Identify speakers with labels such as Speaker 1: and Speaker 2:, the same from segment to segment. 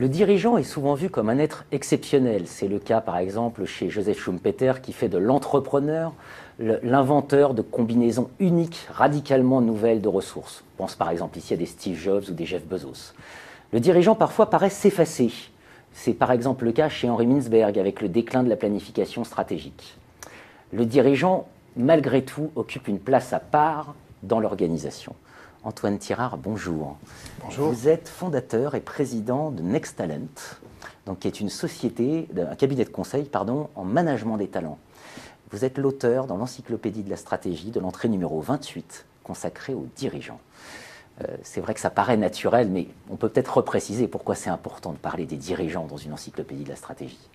Speaker 1: Le dirigeant est souvent vu comme un être exceptionnel. C'est le cas par exemple chez Joseph Schumpeter qui fait de l'entrepreneur l'inventeur de combinaisons uniques, radicalement nouvelles de ressources. On pense par exemple ici à des Steve Jobs ou des Jeff Bezos. Le dirigeant parfois paraît s'effacer. C'est par exemple le cas chez Henri Mintzberg avec le déclin de la planification stratégique. Le dirigeant, malgré tout, occupe une place à part dans l'organisation. Antoine Tirard, bonjour.
Speaker 2: Bonjour.
Speaker 1: Vous êtes fondateur et président de Next Talent, donc qui est une société, un cabinet de conseil pardon, en management des talents. Vous êtes l'auteur dans l'encyclopédie de la stratégie de l'entrée numéro 28 consacrée aux dirigeants. Euh, c'est vrai que ça paraît naturel, mais on peut peut-être repréciser pourquoi c'est important de parler des dirigeants dans une encyclopédie de la stratégie.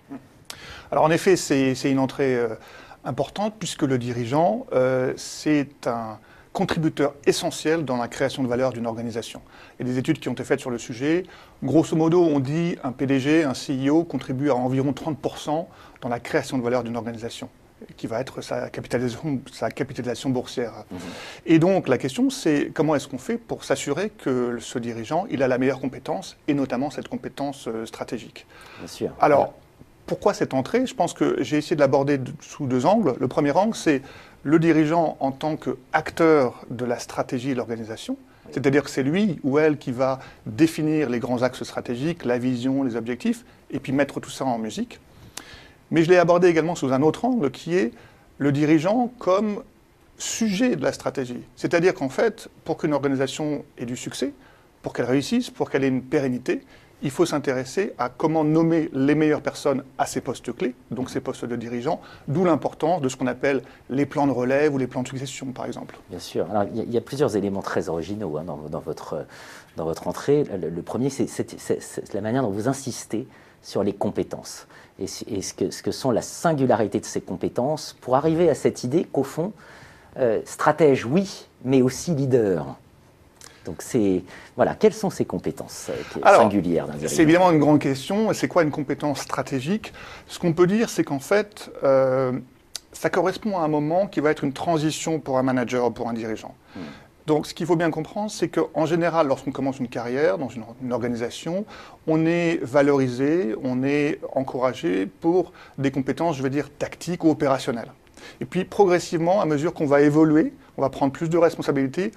Speaker 2: Alors en effet, c'est une entrée euh, importante puisque le dirigeant, euh, c'est un contributeur essentiel dans la création de valeur d'une organisation. Il y a des études qui ont été faites sur le sujet. Grosso modo, on dit un PDG, un CEO contribue à environ 30% dans la création de valeur d'une organisation qui va être sa capitalisation, sa capitalisation boursière. Mhm. Et donc la question, c'est comment est-ce qu'on fait pour s'assurer que ce dirigeant, il a la meilleure compétence, et notamment cette compétence euh, stratégique?
Speaker 1: Bien sûr.
Speaker 2: Alors, pourquoi cette entrée? Je pense que j'ai essayé de l'aborder sous deux angles. Le premier angle, c'est le dirigeant en tant qu'acteur de la stratégie et l'organisation. C'est-à-dire que c'est lui ou elle qui va définir les grands axes stratégiques, la vision, les objectifs, et puis mettre tout ça en musique. Mais je l'ai abordé également sous un autre angle qui est le dirigeant comme sujet de la stratégie. C'est-à-dire qu'en fait, pour qu'une organisation ait du succès, pour qu'elle réussisse, pour qu'elle ait une pérennité, il faut s'intéresser à comment nommer les meilleures personnes à ces postes clés, donc ces postes de dirigeants, d'où l'importance de ce qu'on appelle les plans de relève ou les plans de succession, par exemple.
Speaker 1: Bien sûr. Alors, il y, a plusieurs éléments très originaux hein, dans, votre, dans votre entrée. Le, premier, c'est la manière dont vous insistez sur les compétences et, ce, que, ce, que, sont la singularité de ces compétences pour arriver à cette idée qu'au fond, euh, stratège, oui, mais aussi leader. Donc c'est voilà, quelles sont ces compétences euh, singulières
Speaker 2: C'est évidemment une grande question. C'est quoi une compétence stratégique? Ce qu'on peut dire, c'est qu'en fait, euh, ça correspond à un moment qui va être une transition pour un manager, ou pour un dirigeant. Hmm. Donc, ce qu'il faut bien comprendre, c'est qu'en général, lorsqu'on commence une carrière dans une, organisation, on est valorisé, on est encouragé pour des compétences, je vais dire, tactiques ou opérationnelles. Et puis, progressivement, à mesure qu'on va évoluer, on va prendre plus de responsabilités,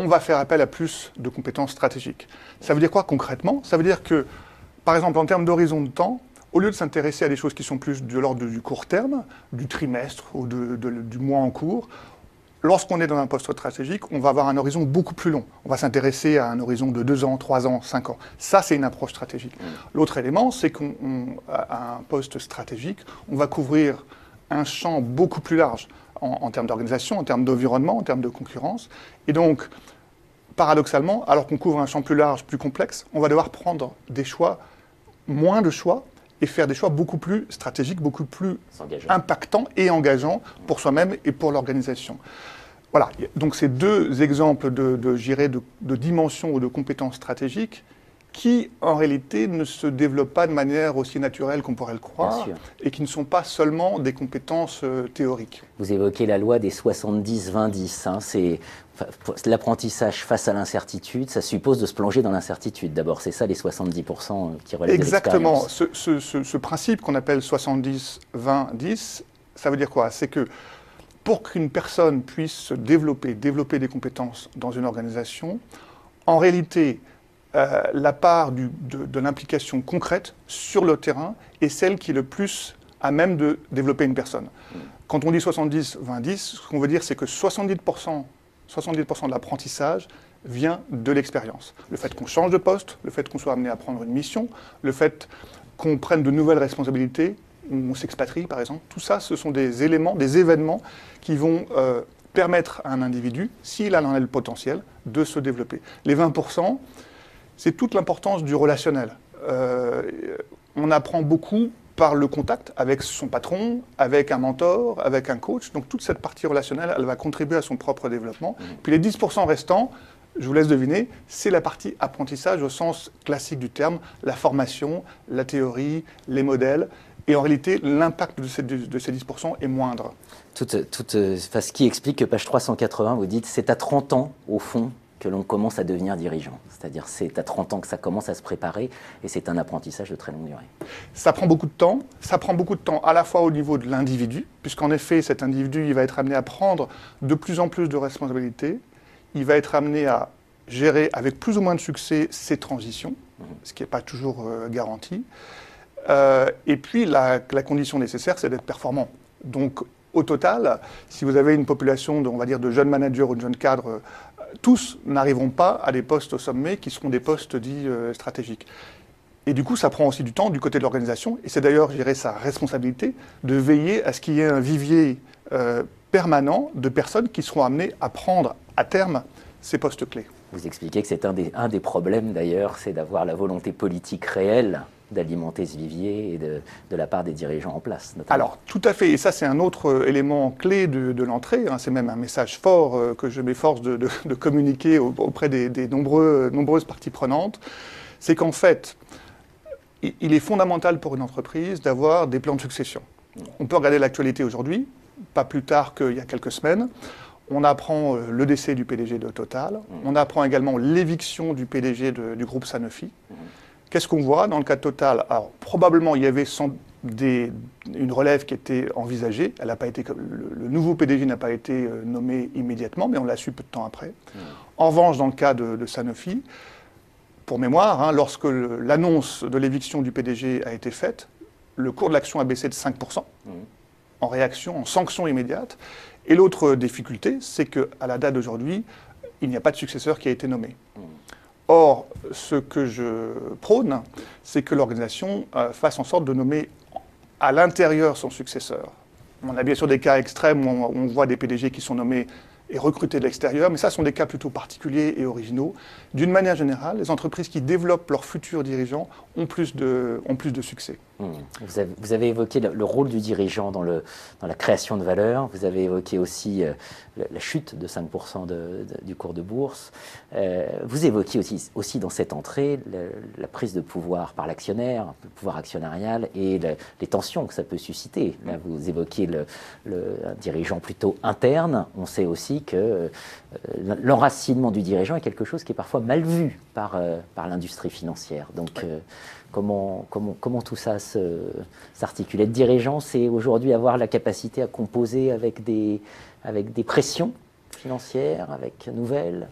Speaker 2: on va faire appel à plus de compétences stratégiques. Ça veut dire quoi concrètement? Ça veut dire que, par exemple, en termes d'horizon de temps, au lieu de s'intéresser à des choses qui sont plus de l'ordre du court terme, du trimestre ou du mois en cours, lorsqu'on est dans un poste stratégique, on va avoir un horizon beaucoup plus long. On va s'intéresser à un horizon de 2 ans, 3 ans, 5 ans. Ça, c'est une approche stratégique. Mm. L'autre élément, c'est qu'à un poste stratégique, on va couvrir un champ beaucoup plus large en, termes d'organisation, en termes d'environnement, en termes de concurrence. Et donc, paradoxalement, alors qu'on couvre un champ plus large, plus complexe, on va devoir prendre des choix, moins de choix, et faire des choix beaucoup plus stratégiques, beaucoup plus impactants et engageants pour soi-même et pour l'organisation. Voilà, donc ces deux exemples de, de, de, de dimensions ou de compétences stratégiques qui, en réalité, ne se développent pas de manière aussi naturelle qu'on pourrait le croire, et qui ne sont pas seulement des compétences euh, théoriques.
Speaker 1: Vous évoquez la loi des 70-20-10. Hein, c'est l'apprentissage face à l'incertitude, ça suppose de se plonger dans l'incertitude. D'abord, c'est ça les 70% qui relèvent
Speaker 2: Exactement. Ce, ce, ce, principe qu'on appelle 70-20-10, ça veut dire quoi? C'est que pour qu'une personne puisse se développer, développer des compétences dans une organisation, en réalité, euh, la part de, l'implication concrète sur le terrain est celle qui est le plus à même de développer une personne. Quand on dit 70-20-10, ce qu'on veut dire, c'est que 70%, 70 de l'apprentissage vient de l'expérience. Le fait qu'on change de poste, le fait qu'on soit amené à prendre une mission, le fait qu'on prenne de nouvelles responsabilités, on s'expatrie par exemple, tout ça, ce sont des éléments, des événements qui vont euh, permettre à un individu, s'il en a le potentiel, de se développer. Les 20%, c'est toute l'importance du relationnel. Euh, on apprend beaucoup par le contact avec son patron, avec un mentor, avec un coach. Donc toute cette partie relationnelle, elle va contribuer à son propre développement. Mmh. Puis les 10% restants, je vous laisse deviner, c'est la partie apprentissage au sens classique du terme, la formation, la théorie, les modèles. Et en réalité, l'impact de ces, 10% est moindre.
Speaker 1: Tout, ce qui explique que page 380, vous dites, c'est à 30 ans, au fond, que l'on commence à devenir dirigeant. C'est-à-dire c'est à 30 ans que ça commence à se préparer et c'est un apprentissage de très longue durée.
Speaker 2: Ça prend beaucoup de temps. Ça prend beaucoup de temps à la fois au niveau de l'individu, puisqu'en effet cet individu il va être amené à prendre de plus en plus de responsabilités. Il va être amené à gérer avec plus ou moins de succès ses transitions, mhm. ce qui n'est pas toujours euh, garanti. Euh, et puis la, la condition nécessaire, c'est d'être performant. Donc au total, si vous avez une population de, on va dire, de jeunes managers ou de jeunes cadres, euh, tous n'arriveront pas à des postes au sommet qui seront des postes dits euh, stratégiques. Et du coup, ça prend aussi du temps du côté de l'organisation. Et c'est d'ailleurs, je sa responsabilité de veiller à ce qu'il y ait un vivier euh, permanent de personnes qui seront amenées à prendre à terme ces postes clés.
Speaker 1: Vous expliquez que c'est un des, un des problèmes d'ailleurs, c'est d'avoir la volonté politique réelle d'alimenter ce vivier et de, de, la part des dirigeants en place.
Speaker 2: Alors, tout à fait. Et ça, c'est un autre euh, élément clé de, de l'entrée. Hein. C'est même un message fort euh, que je m'efforce de, de, communiquer auprès des, des nombreux, nombreuses parties prenantes. C'est qu'en fait, il est fondamental pour une entreprise d'avoir des plans de succession. On peut regarder l'actualité aujourd'hui, pas plus tard qu'il y a quelques semaines. On apprend euh, le décès du PDG de Total. On apprend également l'éviction du PDG du groupe Sanofi. Qu'est-ce qu'on voit dans le cas de Total? Alors, probablement, il y avait des, une relève qui était envisagée. Elle pas été, le, nouveau PDG n'a pas été euh, nommé immédiatement, mais on l'a su peu de temps après. En revanche, dans le cas de, Sanofi, pour mémoire, hein, lorsque l'annonce de l'éviction du PDG a été faite, le cours de l'action a baissé de 5% en réaction, en sanction immédiate. Et l'autre difficulté, c'est qu'à la date d'aujourd'hui, il n'y a pas de successeur qui a été nommé. Or, ce que je prône, c'est que l'organisation euh, fasse en sorte de nommer à l'intérieur son successeur. On a bien sûr des cas extrêmes où on, voit des PDG qui sont nommés et recrutés de l'extérieur, mais ça sont des cas plutôt particuliers et originaux. D'une manière générale, les entreprises qui développent leurs futurs dirigeants ont plus de, ont plus de succès.
Speaker 1: Hmm. Vous, avez, évoqué le, rôle du dirigeant dans, le, dans, la création de valeur, vous avez évoqué aussi euh, la, chute de 5% du cours de bourse. Euh, vous évoquez aussi, aussi dans cette entrée la prise de pouvoir par l'actionnaire, le pouvoir actionnarial et les tensions que ça peut susciter. Là, vous évoquez le, un dirigeant plutôt interne. On sait aussi que euh, l'enracinement du dirigeant est quelque chose qui est parfois mal vu par, par l'industrie financière. Donc, Comment, comment, comment tout ça s'articule? Être dirigeant, c'est aujourd'hui avoir la capacité à composer avec des, avec des pressions financières, avec nouvelles?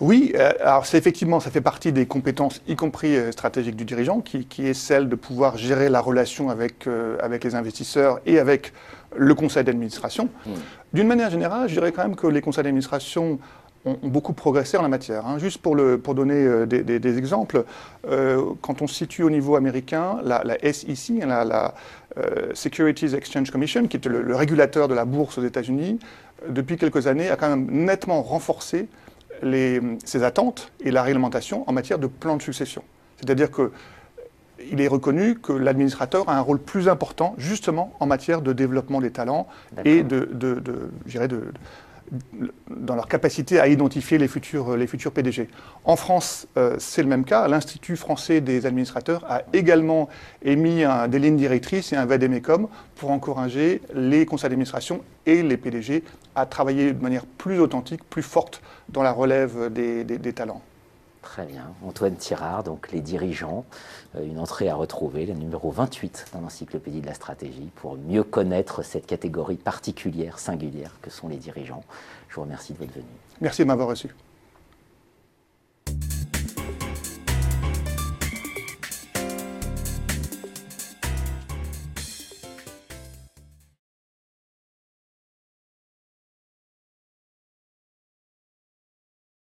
Speaker 2: Oui, euh, alors c'est effectivement, ça fait partie des compétences, y compris euh, stratégiques du dirigeant, qui, qui, est celle de pouvoir gérer la relation avec, euh, avec les investisseurs et avec le conseil d'administration. Mmh. D'une manière générale, je dirais quand même que les conseils d'administration ont, beaucoup progressé en la matière. Hein. Juste pour, le, pour donner des, exemples, quand on se situe au niveau américain, la, SEC, hein, la, euh, Securities Exchange Commission, qui est le, régulateur de la bourse aux États-Unis, depuis quelques années a quand même nettement renforcé les, ses attentes et la réglementation en matière de plan de succession. C'est-à-dire que il est reconnu que l'administrateur a un rôle plus important justement en matière de développement des talents et de, de, de, de, dans leur capacité à identifier les futurs, futurs PDG. En France, euh, c'est le même cas. L'Institut français des administrateurs a également émis des lignes directrices et un VADEMECOM pour encourager les conseils d'administration et les PDG à travailler de manière plus authentique, plus forte dans la relève des talents.
Speaker 1: Très bien. Antoine Tirard, donc les dirigeants, euh, une entrée à retrouver, le numéro 28 dans l'encyclopédie de la stratégie, pour mieux connaître cette catégorie particulière, singulière que sont les dirigeants. Je vous remercie de votre venue.
Speaker 2: Merci de m'avoir reçu.